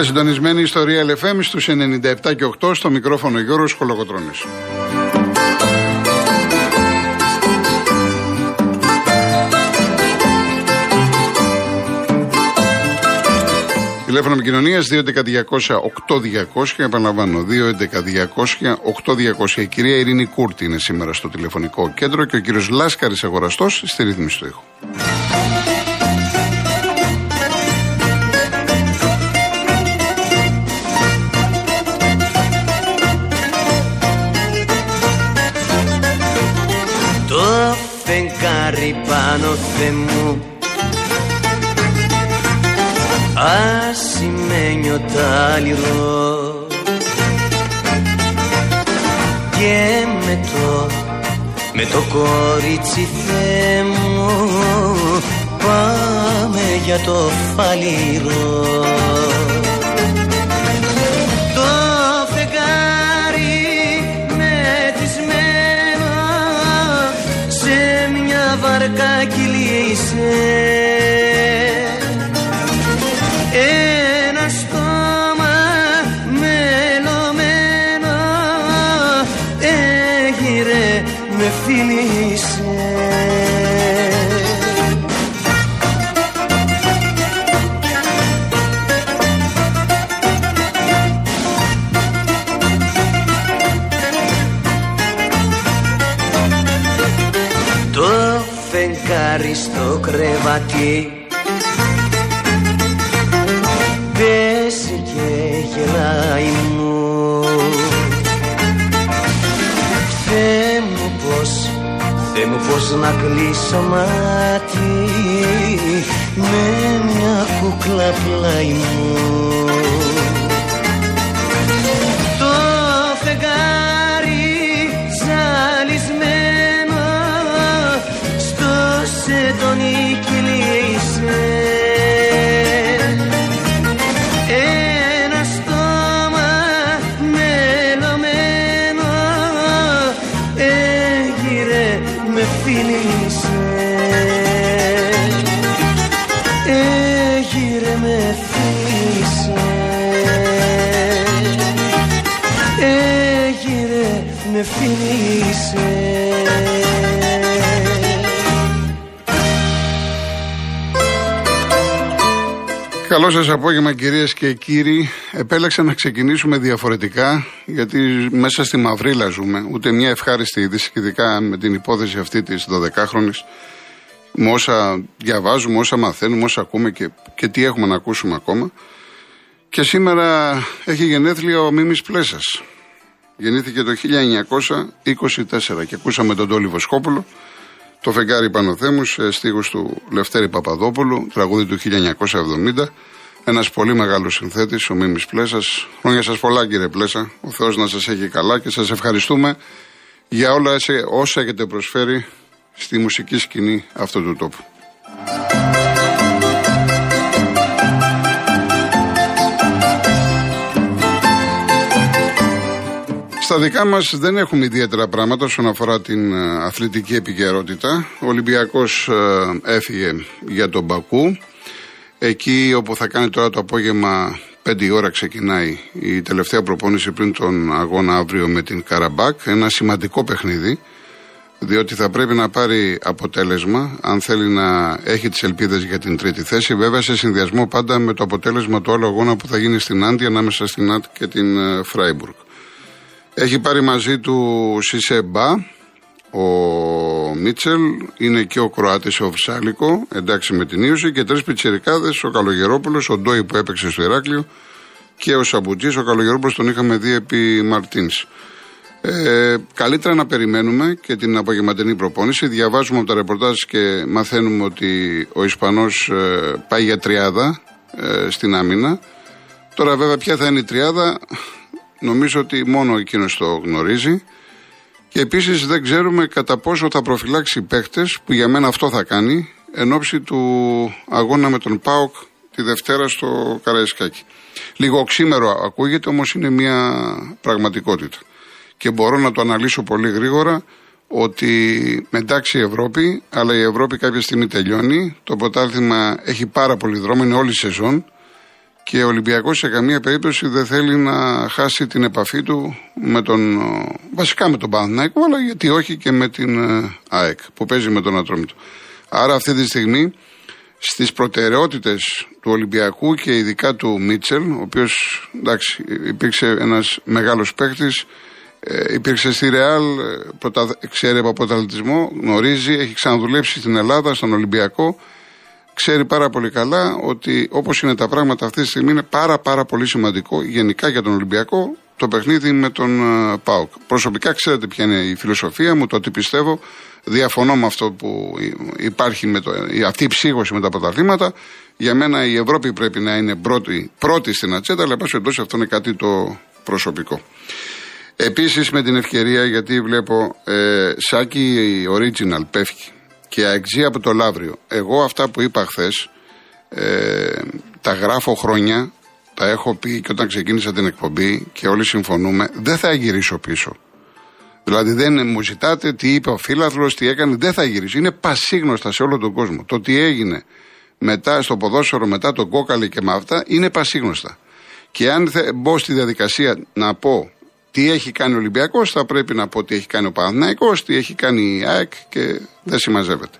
Είστε συντονισμένοι ιστορία LFM στους 97 και 8 στο μικρόφωνο Γιώργος Χολογοτρώνης. Τηλέφωνο επικοινωνία 2.11.200.8.200 επαναλαμβάνω 2.11.200.8.200. Η κυρία Ειρήνη Κούρτη είναι σήμερα στο τηλεφωνικό κέντρο και ο κύριος Λάσκαρης Αγοραστός στη ρύθμιση του ήχου. Πάνω μου. Ασημένιο τάλιρο και με το, με το κορίτσι Θεέ μου πάμε για το φαλιρό μια φεγγάρι στο κρεβάτι. Πέσει και γελάει μου. Θεέ μου πως, Θεέ μου πως να κλείσω μάτι. Με μια κούκλα πλάι μου Καλό σας απόγευμα κυρίες και κύριοι. Επέλεξα να ξεκινήσουμε διαφορετικά γιατί μέσα στη μαυρίλα ζούμε. Ούτε μια ευχάριστη είδηση, ειδικά με την υπόθεση αυτή της 12χρονης. Με όσα διαβάζουμε, όσα μαθαίνουμε, όσα ακούμε και, και τι έχουμε να ακούσουμε ακόμα. Και σήμερα έχει γενέθλια ο Μίμης Πλέσας. Γεννήθηκε το 1924 και ακούσαμε τον Τόλι Βοσκόπουλο, το φεγγάρι Πανοθέμου σε στίχους του Λευτέρη Παπαδόπουλου, τραγούδι του 1970. Ένας πολύ μεγάλος συνθέτης, ο Μίμης Πλέσας. Χρόνια σας πολλά κύριε Πλέσα, ο Θεός να σας έχει καλά και σας ευχαριστούμε για όλα όσα έχετε προσφέρει στη μουσική σκηνή αυτού του τόπου. Στα δικά μας δεν έχουμε ιδιαίτερα πράγματα όσον αφορά την ε, αθλητική επικαιρότητα. Ο Ολυμπιακός ε, έφυγε για τον Μπακού. Εκεί όπου θα κάνει τώρα το απόγευμα 5 η ώρα ξεκινάει η τελευταία προπόνηση πριν τον αγώνα αύριο με την Καραμπάκ. Ένα σημαντικό παιχνίδι διότι θα πρέπει να πάρει αποτέλεσμα αν θέλει να έχει τις ελπίδες για την τρίτη θέση βέβαια σε συνδυασμό πάντα με το αποτέλεσμα του άλλου αγώνα που θα γίνει στην Άντι ανάμεσα στην Άντ και την ε, Φράιμπουργκ. Έχει πάρει μαζί του Σισέμπα, ο Μίτσελ, είναι και ο Κροάτης ο Φυσάλικο, εντάξει με την ίωση και τρεις πιτσερικάδες, ο Καλογερόπουλος, ο Ντόι που έπαιξε στο Ηράκλειο και ο Σαμπουτζής, ο Καλογερόπουλος τον είχαμε δει επί Μαρτίνς. Ε, καλύτερα να περιμένουμε και την απογευματινή προπόνηση. Διαβάζουμε από τα ρεπορτάζ και μαθαίνουμε ότι ο Ισπανός ε, πάει για τριάδα ε, στην άμυνα. Τώρα βέβαια ποια θα είναι η τριάδα Νομίζω ότι μόνο εκείνος το γνωρίζει. Και επίσης δεν ξέρουμε κατά πόσο θα προφυλάξει παίχτες, που για μένα αυτό θα κάνει, εν ώψη του αγώνα με τον Πάοκ τη Δευτέρα στο Καραϊσκάκι. Λίγο οξύμερο ακούγεται, όμως είναι μια πραγματικότητα. Και μπορώ να το αναλύσω πολύ γρήγορα ότι εντάξει η Ευρώπη, αλλά η Ευρώπη κάποια στιγμή τελειώνει. Το ποτάλθημα έχει πάρα πολύ δρόμο, είναι όλη η σεζόν Και ο Ολυμπιακός σε καμία περίπτωση δεν θέλει να χάσει την επαφή του με τον, βασικά με τον Παναθηναϊκό, αλλά γιατί όχι και με την ε, ΑΕΚ που παίζει με τον Ατρόμητο. Άρα αυτή τη στιγμή στις προτεραιότητες του Ολυμπιακού και ειδικά του Μίτσελ, ο οποίος εντάξει υπήρξε ένας μεγάλος παίκτης, ε, υπήρξε στη Ρεάλ, ε, ξέρει από αποτελεσματισμό, γνωρίζει, έχει ξαναδουλέψει στην Ελλάδα, στον Ολυμπιακό ξέρει πάρα πολύ καλά ότι όπως είναι τα πράγματα αυτή τη στιγμή είναι πάρα πάρα πολύ σημαντικό γενικά για τον Ολυμπιακό το παιχνίδι με τον uh, ΠΑΟΚ. Προσωπικά ξέρετε ποια είναι η φιλοσοφία μου, το τι πιστεύω. Διαφωνώ με αυτό που υπάρχει, με το, αυτή η ψήγωση με τα πρωταθλήματα. Για μένα η Ευρώπη πρέπει να είναι πρώτη, πρώτη στην ατζέντα, αλλά πάση περιπτώσει αυτό είναι κάτι το προσωπικό. Επίσης με την ευκαιρία, γιατί βλέπω ε, Σάκη Original πέφτει και αεξή από το Λαύριο. Εγώ αυτά που είπα χθες, ε, τα γράφω χρόνια, τα έχω πει και όταν ξεκίνησα την εκπομπή και όλοι συμφωνούμε, δεν θα γυρίσω πίσω. Δηλαδή δεν μου ζητάτε τι είπε ο φίλαθλος, τι έκανε, δεν θα γυρίσω. Είναι πασίγνωστα σε όλο τον κόσμο. Το τι έγινε μετά στο ποδόσφαιρο, μετά τον κόκαλη και με αυτά, είναι πασίγνωστα. Και αν μπω στη διαδικασία να πω τι έχει κάνει ο Ολυμπιακός, θα πρέπει να πω τι έχει κάνει ο Παναθυναϊκό, τι έχει κάνει η ΑΕΚ και δεν συμμαζεύεται.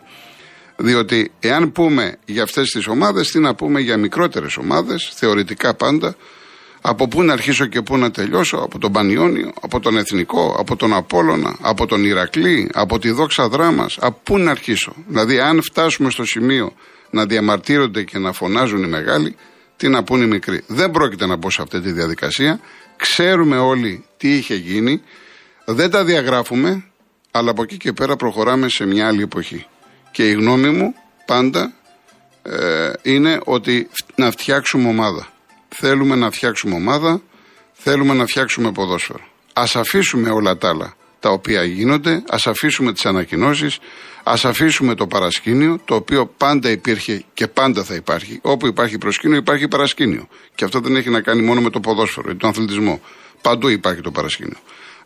Διότι εάν πούμε για αυτές τις ομάδες, τι να πούμε για μικρότερες ομάδες, θεωρητικά πάντα, από πού να αρχίσω και πού να τελειώσω, από τον Πανιόνιο, από τον Εθνικό, από τον Απόλωνα, από τον Ηρακλή, από τη δόξα δράμας, από πού να αρχίσω. Δηλαδή, αν φτάσουμε στο σημείο να διαμαρτύρονται και να φωνάζουν οι μεγάλοι, τι να πούν οι μικροί. Δεν πρόκειται να μπω σε αυτή τη διαδικασία. Ξέρουμε όλοι τι είχε γίνει. Δεν τα διαγράφουμε, αλλά από εκεί και πέρα προχωράμε σε μια άλλη εποχή. Και η γνώμη μου πάντα ε, είναι ότι να φτιάξουμε ομάδα. Θέλουμε να φτιάξουμε ομάδα, θέλουμε να φτιάξουμε ποδόσφαιρο. Ας αφήσουμε όλα τα άλλα τα οποία γίνονται, ας αφήσουμε τις ανακοινώσεις, ας αφήσουμε το παρασκήνιο, το οποίο πάντα υπήρχε και πάντα θα υπάρχει. Όπου υπάρχει προσκήνιο υπάρχει παρασκήνιο. Και αυτό δεν έχει να κάνει μόνο με το ποδόσφαιρο ή τον αθλητισμό. Παντού υπάρχει το παρασκήνιο.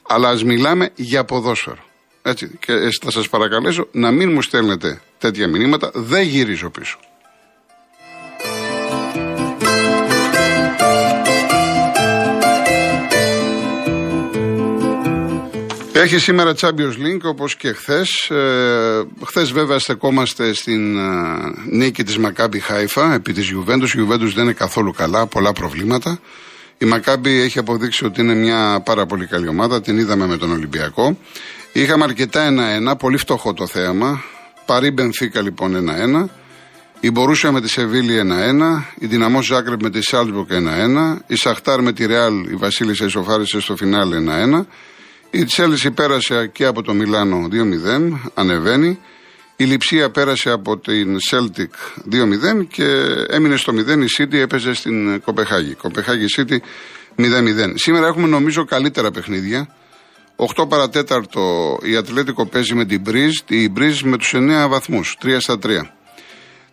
Αλλά ας μιλάμε για ποδόσφαιρο. Έτσι. Και θα σας παρακαλέσω να μην μου στέλνετε τέτοια μηνύματα, δεν γυρίζω πίσω. Έχει σήμερα Champions League όπως και χθες. Ε, χθες βέβαια στεκόμαστε στην ε, νίκη της Μακάμπι Χάιφα επί της Γιουβέντους. Η Γιουβέντους δεν είναι καθόλου καλά, πολλά προβλήματα. Η Μακάμπι έχει αποδείξει ότι είναι μια πάρα πολύ καλή ομάδα. Την είδαμε με τον Ολυμπιακό. Είχαμε αρκετά 1-1, πολύ φτωχό το θέαμα. Παρή Μπενφίκα λοιπόν 1-1. Η Μπορούσια με τη Σεβίλη 1-1. Η Δυναμό Ζάκρεπ με τη Σάλτσμπουργκ 1-1. Η Σαχτάρ με τη Ρεάλ, η Βασίλισσα ισοφάρισε στο φινάλε 1-1. Η Τσέλση πέρασε και από το Μιλάνο 2-0, ανεβαίνει. Η Λιψία πέρασε από την Celtic 2-0 και έμεινε στο 0. Η City έπαιζε στην Κοπεχάγη. Κοπεχάγη City 0-0. Σήμερα έχουμε νομίζω καλύτερα παιχνίδια. 8 παρατέταρτο η Ατλέτικο παίζει με την Μπρίζ, η Μπρίζ με τους 9 βαθμούς, 3 στα 3.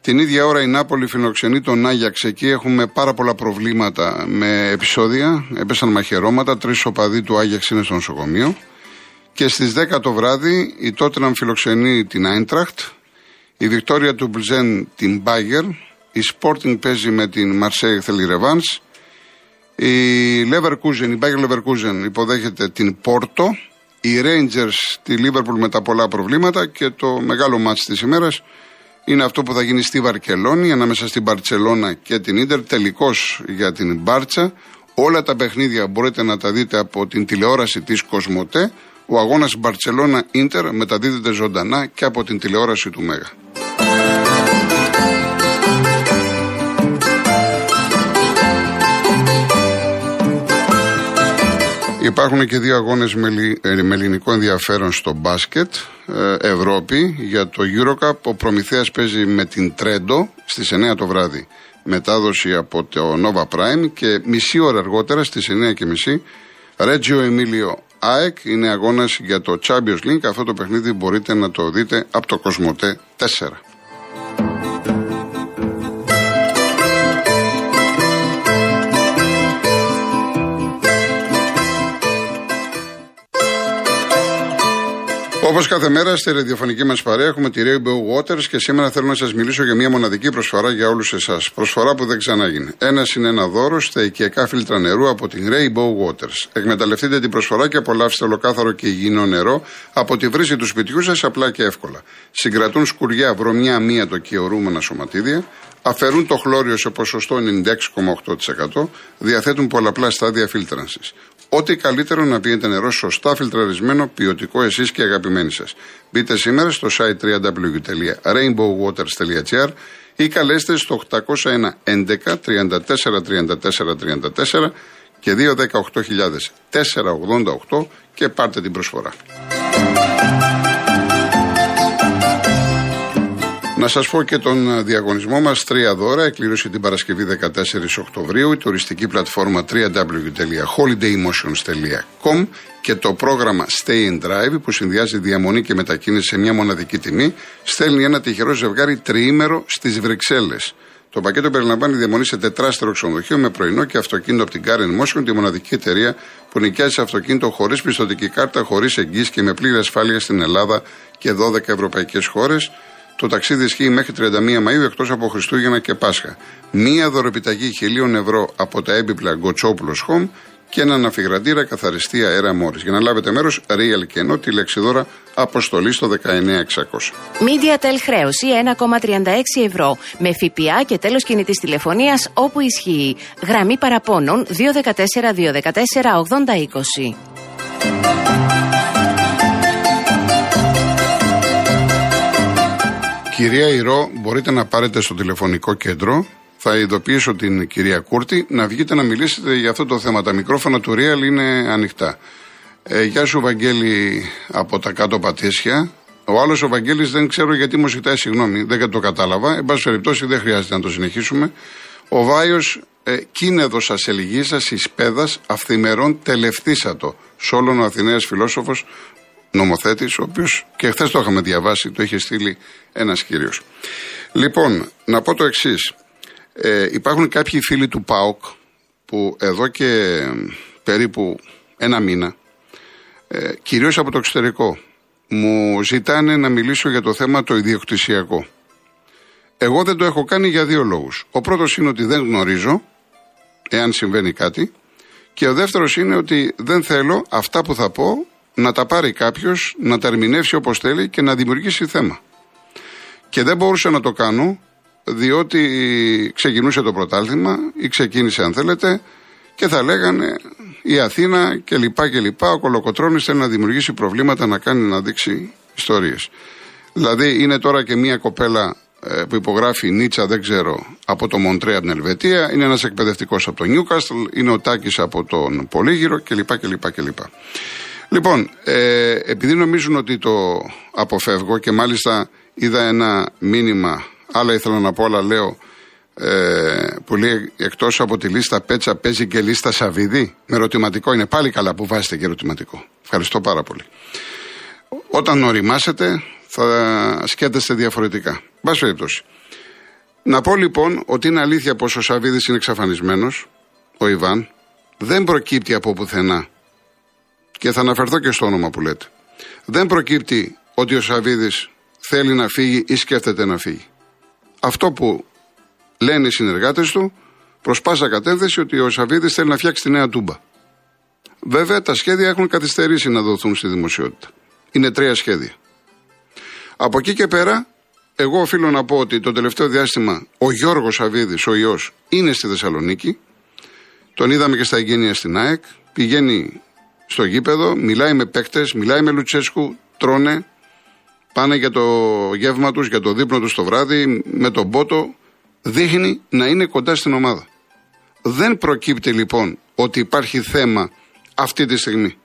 Την ίδια ώρα η Νάπολη φιλοξενεί τον Άγιαξ. Εκεί έχουμε πάρα πολλά προβλήματα με επεισόδια. Έπεσαν μαχαιρώματα. Τρεις οπαδοί του Άγιαξ είναι στο νοσοκομείο. Και στις 10 το βράδυ η Τότεναμ φιλοξενεί την Άιντραχτ. Η Βικτόρια του Μπλζέν την Μπάγκερ. Η Sporting παίζει με την Μαρσέη θέλει ρεβάν. Η Leverkusen, η Μπάγκερ Leverkusen υποδέχεται την Πόρτο. Οι Rangers τη Liverpool με τα πολλά προβλήματα. Και το μεγάλο μάτς της ημέρας είναι αυτό που θα γίνει στη Βαρκελόνη ανάμεσα στην Μπαρτσελώνα και την Ίντερ. Τελικώς για την Μπάρτσα. Όλα τα παιχνίδια μπορείτε να τα δείτε από την τηλεόραση της Κοσμοτέ. Ο αγώνας Μπαρτσελώνα Ίντερ μεταδίδεται ζωντανά και από την τηλεόραση του Μέγα. Υπάρχουν και δύο αγώνες ε, με, ελληνικό ενδιαφέρον στο μπάσκετ. Ε, Ευρώπη για το Eurocup. Ο Προμηθέας παίζει με την Τρέντο στις 9 το βράδυ. Μετάδοση από το Nova Prime και μισή ώρα αργότερα στις 9 και μισή Ρέτζιο Εμίλιο ΑΕΚ είναι αγώνας για το Champions League. Αυτό το παιχνίδι μπορείτε να το δείτε από το Κοσμοτέ 4. Όπως κάθε μέρα στη ραδιοφωνική μας παρέα έχουμε τη Rainbow Waters και σήμερα θέλω να σας μιλήσω για μια μοναδική προσφορά για όλους εσάς. Προσφορά που δεν ξανάγινε. Ένας είναι ένα δώρο στα οικιακά φίλτρα νερού από την Rainbow Waters. Εκμεταλλευτείτε την προσφορά και απολαύστε ολοκάθαρο και υγιεινό νερό από τη βρύση του σπιτιού σας απλά και εύκολα. Συγκρατούν σκουριά, βρωμιά, αμύατο και ορούμενα σωματίδια. Αφαιρούν το χλώριο σε ποσοστό 96,8%. Διαθέτουν πολλαπλά στάδια φίλτρανσης. Ό,τι καλύτερο να πίνετε νερό σωστά φιλτραρισμένο, ποιοτικό εσείς και αγαπημένοι σας. Μπείτε σήμερα στο site www.rainbowwaters.gr ή καλέστε στο 801 11 34 34 34 και 218.000 488 και πάρτε την προσφορά. Να σας πω και τον διαγωνισμό μας. Τρία δώρα. Εκκλήρωση την Παρασκευή 14 Οκτωβρίου. Η τουριστική πλατφόρμα www.holidaymotions.com και το πρόγραμμα Stay and Drive που συνδυάζει διαμονή και μετακίνηση σε μια μοναδική τιμή στέλνει ένα τυχερό ζευγάρι τριήμερο στις Βρυξέλλες. Το πακέτο περιλαμβάνει διαμονή σε τετράστερο ξενοδοχείο με πρωινό και αυτοκίνητο από την Karen Motion, τη μοναδική εταιρεία που νοικιάζει αυτοκίνητο χωρίς πιστοτική κάρτα, χωρίς εγγύηση και με πλήρη ασφάλεια στην Ελλάδα και 12 ευρωπαϊκές χώρες. Το ταξίδι ισχύει μέχρι 31 Μαου εκτός από Χριστούγεννα και Πάσχα. Μία δωρεπιταγή χιλίων ευρώ από τα έμπιπλα Γκοτσόπουλο Home και έναν αφιγραντήρα καθαριστή αέρα μόρι. Για να λάβετε μέρος, real και ενώ τη λέξη δώρα αποστολή στο 19600. Media χρέωση 1,36 ευρώ με ΦΠΑ και τέλος κινητής τηλεφωνίας όπου ισχύει. Γραμμή παραπώνων 214 214 8020. Κυρία Ηρώ, μπορείτε να πάρετε στο τηλεφωνικό κέντρο. Θα ειδοποιήσω την κυρία Κούρτη να βγείτε να μιλήσετε για αυτό το θέμα. Τα μικρόφωνα του Real είναι ανοιχτά. Ε, γεια σου, Βαγγέλη, από τα κάτω Πατήσια. Ο άλλος ο Βαγγέλης δεν ξέρω γιατί μου ζητάει συγγνώμη, δεν το κατάλαβα. Εν πάση περιπτώσει, δεν χρειάζεται να το συνεχίσουμε. Ο Βάιος, ε, κίνεδος ασελγή σα εις πέδας αυθημερών τελευτήσατο. Σόλων ο Αθηναίος φιλόσοφος νομοθέτης, ο οποίος και χθες το είχαμε διαβάσει, το είχε στείλει ένας κύριος. Λοιπόν, να πω το εξής. Ε, υπάρχουν κάποιοι φίλοι του ΠΑΟΚ που εδώ και περίπου ένα μήνα, ε, κυρίως από το εξωτερικό, μου ζητάνε να μιλήσω για το θέμα το ιδιοκτησιακό. Εγώ δεν το έχω κάνει για δύο λόγους. Ο πρώτος είναι ότι δεν γνωρίζω εάν συμβαίνει κάτι και ο δεύτερος είναι ότι δεν θέλω αυτά που θα πω να τα πάρει κάποιος, να τα ερμηνεύσει όπως θέλει και να δημιουργήσει θέμα. Και δεν μπορούσα να το κάνω διότι ξεκινούσε το πρωτάθλημα ή ξεκίνησε αν θέλετε και θα λέγανε η Αθήνα και λοιπά και λοιπά ο Κολοκοτρώνης θέλει να δημιουργήσει προβλήματα να κάνει να δείξει ιστορίες. Δηλαδή είναι τώρα και μια κοπέλα ε, που υπογράφει Νίτσα, δεν ξέρω, από το Μοντρέα την Ελβετία, είναι ένας εκπαιδευτικός από το Νιούκαστλ, είναι ο Τάκης από τον Πολύγυρο κλπ. κλπ, κλπ. Λοιπόν, ε, επειδή νομίζουν ότι το αποφεύγω και μάλιστα είδα ένα μήνυμα, άλλα ήθελα να πω, αλλά λέω, ε, που λέει εκτός από τη λίστα Πέτσα παίζει και λίστα Σαββίδη. Με ερωτηματικό είναι πάλι καλά που βάζετε και ερωτηματικό. Ευχαριστώ πάρα πολύ. Όταν οριμάσετε θα σκέφτεστε διαφορετικά. Μπας περιπτώσει. Να πω λοιπόν ότι είναι αλήθεια πως ο Σαββίδης είναι εξαφανισμένος, ο Ιβάν, δεν προκύπτει από πουθενά και θα αναφερθώ και στο όνομα που λέτε. Δεν προκύπτει ότι ο Σαββίδης θέλει να φύγει ή σκέφτεται να φύγει. Αυτό που λένε οι συνεργάτες του προς πάσα κατεύθυνση ότι ο Σαββίδης θέλει να φτιάξει τη νέα τούμπα. Βέβαια τα σχέδια έχουν καθυστερήσει να δοθούν στη δημοσιότητα. Είναι τρία σχέδια. Από εκεί και πέρα, εγώ οφείλω να πω ότι το τελευταίο διάστημα ο Γιώργος Σαββίδης, ο ιός, είναι στη Θεσσαλονίκη. Τον είδαμε και στα εγγένεια στην ΑΕΚ. Πηγαίνει στο γήπεδο, μιλάει με παίκτες, μιλάει με Λουτσέσκου, τρώνε, πάνε για το γεύμα τους, για το δείπνο τους το βράδυ, με τον πότο. Δείχνει να είναι κοντά στην ομάδα. Δεν προκύπτει λοιπόν ότι υπάρχει θέμα αυτή τη στιγμή.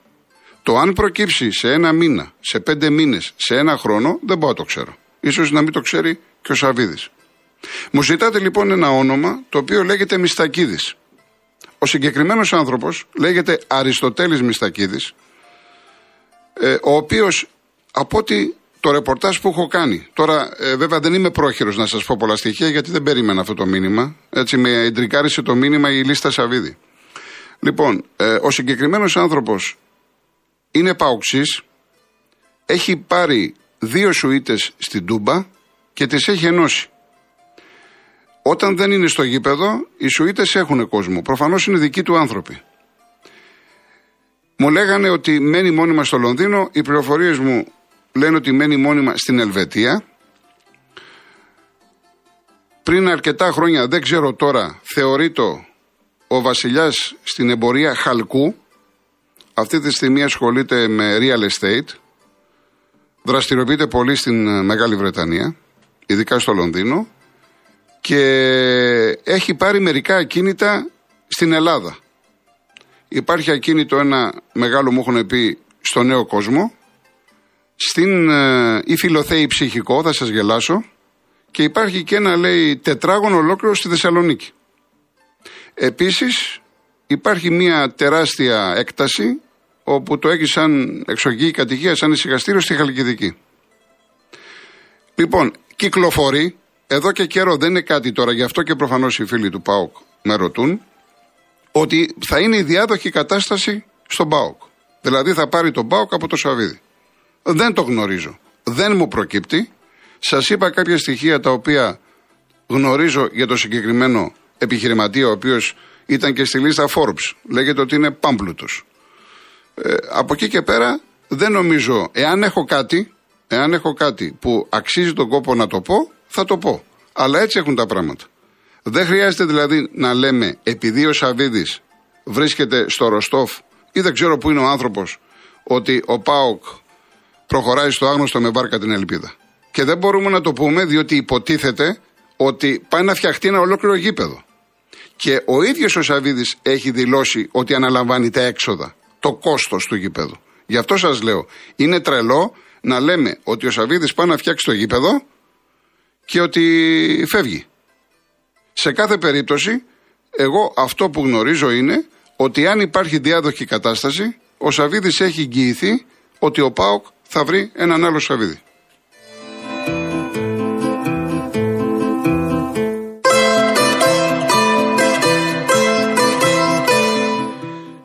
Το αν προκύψει σε ένα μήνα, σε πέντε μήνες, σε ένα χρόνο, δεν μπορώ να το ξέρω. σω να μην το ξέρει και ο Σαββίδη. Μου ζητάτε λοιπόν ένα όνομα το οποίο λέγεται Μιστακίδης. Ο συγκεκριμένος άνθρωπος λέγεται Αριστοτέλης Μιστακίδης, ε, ο οποίος από ό,τι το ρεπορτάζ που έχω κάνει. Τώρα, ε, βέβαια, δεν είμαι πρόχειρος να σας πω πολλά στοιχεία, γιατί δεν περίμενα αυτό το μήνυμα. Έτσι, με εντρικάρισε το μήνυμα η λίστα Σαββίδη. Λοιπόν, ε, ο συγκεκριμένος άνθρωπος είναι παοξής, έχει πάρει δύο σουίτες στην Τούμπα και τις έχει ενώσει. Όταν δεν είναι στο γήπεδο, οι σουίτες έχουν κόσμο. Προφανώς είναι δικοί του άνθρωποι. Μου λέγανε ότι μένει μόνιμα στο Λονδίνο. Οι πληροφορίες μου λένε ότι μένει μόνιμα στην Ελβετία. Πριν αρκετά χρόνια, δεν ξέρω τώρα, θεωρείται ο βασιλιάς στην εμπορία χαλκού. Αυτή τη στιγμή ασχολείται με real estate. Δραστηριοποιείται πολύ στην Μεγάλη Βρετανία, ειδικά στο Λονδίνο. Και έχει πάρει μερικά ακίνητα στην Ελλάδα. Υπάρχει ακίνητο ένα μεγάλο μου έχουν πει στο νέο κόσμο. Στην ε, Ιφιλοθέη ψυχικό, θα σας γελάσω. Και υπάρχει και ένα λέει τετράγωνο ολόκληρο στη Θεσσαλονίκη. Επίσης υπάρχει μια τεράστια έκταση όπου το έχει σαν εξωγή κατοικία, σαν εισηγαστήριο στη Χαλκιδική. Λοιπόν, κυκλοφορεί, εδώ και καιρό δεν είναι κάτι τώρα, γι' αυτό και προφανώς οι φίλοι του ΠΑΟΚ με ρωτούν, ότι θα είναι η διάδοχη κατάσταση στον ΠΑΟΚ. Δηλαδή θα πάρει τον ΠΑΟΚ από το Σαββίδι. Δεν το γνωρίζω. Δεν μου προκύπτει. Σας είπα κάποια στοιχεία τα οποία γνωρίζω για το συγκεκριμένο επιχειρηματία, ο οποίος ήταν και στη λίστα Forbes. Λέγεται ότι είναι πάμπλουτος. Ε, από εκεί και πέρα δεν νομίζω, εάν έχω κάτι, εάν έχω κάτι που αξίζει τον κόπο να το πω, θα το πω. Αλλά έτσι έχουν τα πράγματα. Δεν χρειάζεται δηλαδή να λέμε επειδή ο Σαββίδης βρίσκεται στο Ροστόφ ή δεν ξέρω πού είναι ο άνθρωπος, ότι ο Πάοκ προχωράει στο άγνωστο με βάρκα την ελπίδα. Και δεν μπορούμε να το πούμε διότι υποτίθεται ότι πάει να φτιαχτεί ένα ολόκληρο γήπεδο. Και ο ίδιος ο Σαββίδης έχει δηλώσει ότι αναλαμβάνει τα έξοδα, το κόστος του γήπεδου. Γι' αυτό σας λέω, είναι τρελό να λέμε ότι ο Σαββίδης πάει να φτιάξει το γήπεδο και ότι φεύγει. Σε κάθε περίπτωση, εγώ αυτό που γνωρίζω είναι ότι αν υπάρχει διάδοχη κατάσταση, ο Σαββίδης έχει εγγυηθεί ότι ο Πάοκ θα βρει έναν άλλο Σαββίδη.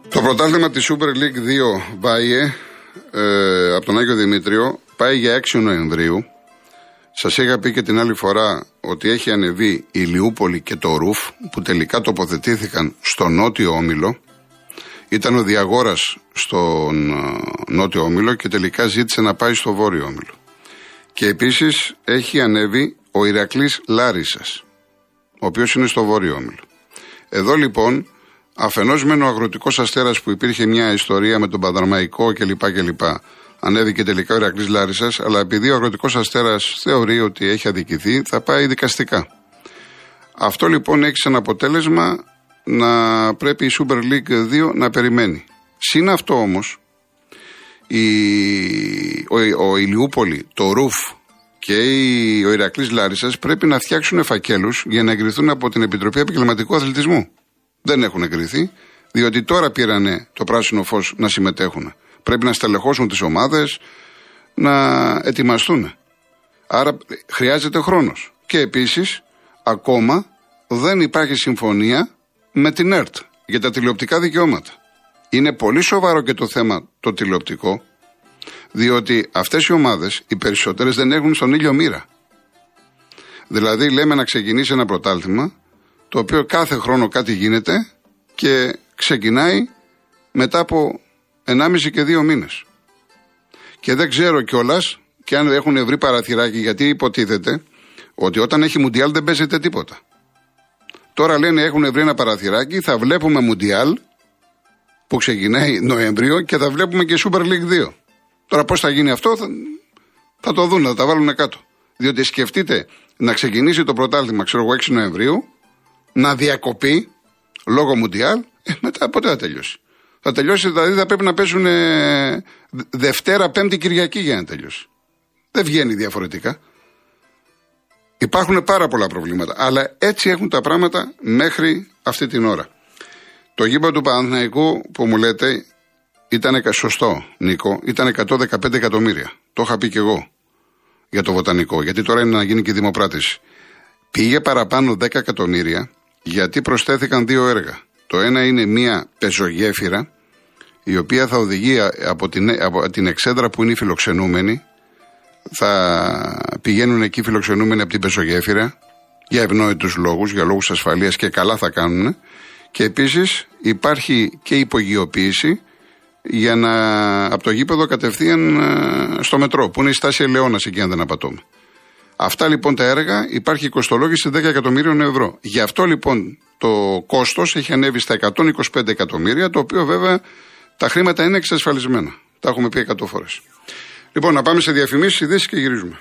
Το πρωτάθλημα της Super League 2 Βάιε ε, από τον Άγιο Δημήτριο πάει για 6 Νοεμβρίου Σας είχα πει και την άλλη φορά ότι έχει ανεβεί η Λιούπολη και το Ρουφ που τελικά τοποθετήθηκαν στο νότιο όμιλο. Ήταν ο Διαγόρας στον ε, νότιο όμιλο και τελικά ζήτησε να πάει στο βόρειο όμιλο. Και επίσης έχει ανέβει ο Ηρακλής Λάρισας, ο οποίος είναι στο βόρειο όμιλο. Εδώ λοιπόν, αφενός μεν ο αγροτικός αστέρας που υπήρχε μια ιστορία με τον Παδραμαϊκό κλπ. κλπ ανέβηκε τελικά ο Ηρακλής Λάρισας, αλλά επειδή ο αγροτικός αστέρας θεωρεί ότι έχει αδικηθεί, θα πάει δικαστικά. Αυτό λοιπόν έχει σαν αποτέλεσμα να πρέπει η Super League 2 να περιμένει. Συν αυτό όμως, ο, ο Ηλιούπολη, το Ρουφ και η, ο Ηρακλής Λάρισας πρέπει να φτιάξουν φακέλους για να εγκριθούν από την Επιτροπή Επαγγελματικού Αθλητισμού. Δεν έχουν εγκριθεί, διότι τώρα πήρανε το πράσινο φως να συμμετέχουν. Πρέπει να στελεχώσουν τις ομάδες, να ετοιμαστούν. Άρα χρειάζεται χρόνος. Και επίσης, ακόμα δεν υπάρχει συμφωνία με την ΕΡΤ για τα τηλεοπτικά δικαιώματα. Είναι πολύ σοβαρό και το θέμα το τηλεοπτικό, διότι αυτές οι ομάδες, οι περισσότερες δεν έχουν στον ήλιο μοίρα. Δηλαδή, λέμε να ξεκινήσει ένα πρωτάλθημα, το οποίο κάθε χρόνο κάτι γίνεται και ξεκινάει μετά από 1,5 και 2 μήνες. Και δεν ξέρω κιόλας και αν έχουν βρει παραθυράκι, γιατί υποτίθεται ότι όταν έχει Μουντιάλ δεν παίζεται τίποτα. Τώρα λένε έχουν βρει ένα παραθυράκι, θα βλέπουμε Μουντιάλ που ξεκινάει Νοέμβριο και θα βλέπουμε και Super League 2. Τώρα πώς θα γίνει αυτό θα, θα το δουν, θα τα βάλουν κάτω. Διότι σκεφτείτε να ξεκινήσει το πρωτάθλημα, ξέρω εγώ, 6 Νοεμβρίου, να διακοπεί λόγω Μουντιάλ, ε, μετά πότε θα τελειώσει. Θα τελειώσει, δηλαδή θα πρέπει να παίζουν ε, Δευτέρα, Πέμπτη, Κυριακή για να τελειώσει. Δεν βγαίνει διαφορετικά. Υπάρχουν πάρα πολλά προβλήματα. Αλλά έτσι έχουν τα πράγματα μέχρι αυτή την ώρα. Το γήπεδο του Παναθηναϊκού που μου λέτε ήταν σωστό, Νίκο, ήταν 115 εκατομμύρια. Το είχα πει και εγώ για το βοτανικό, γιατί τώρα είναι να γίνει και η δημοπράτηση. Πήγε παραπάνω 10 εκατομμύρια γιατί προσθέθηκαν δύο έργα. Το ένα είναι μια πεζογέφυρα, η οποία θα οδηγεί από την, από την εξέδρα που είναι οι φιλοξενούμενοι, θα πηγαίνουν εκεί φιλοξενούμενοι από την πεζογέφυρα, για ευνόητους λόγους, για λόγους ασφαλείας και καλά θα κάνουν. Και επίσης υπάρχει και υπογειοποίηση για να, από το γήπεδο κατευθείαν ε, στο μετρό, που είναι η στάση Ελαιώνας εκεί αν δεν απατώμε. Αυτά λοιπόν τα έργα υπάρχει κοστολόγηση 10 εκατομμύριων ευρώ. Γι' αυτό λοιπόν το κόστος έχει ανέβει στα 125 εκατομμύρια, το οποίο βέβαια τα χρήματα είναι εξασφαλισμένα. Τα έχουμε πει 100 φορές. Λοιπόν, να πάμε σε διαφημίσεις, ειδήσεις και γυρίζουμε.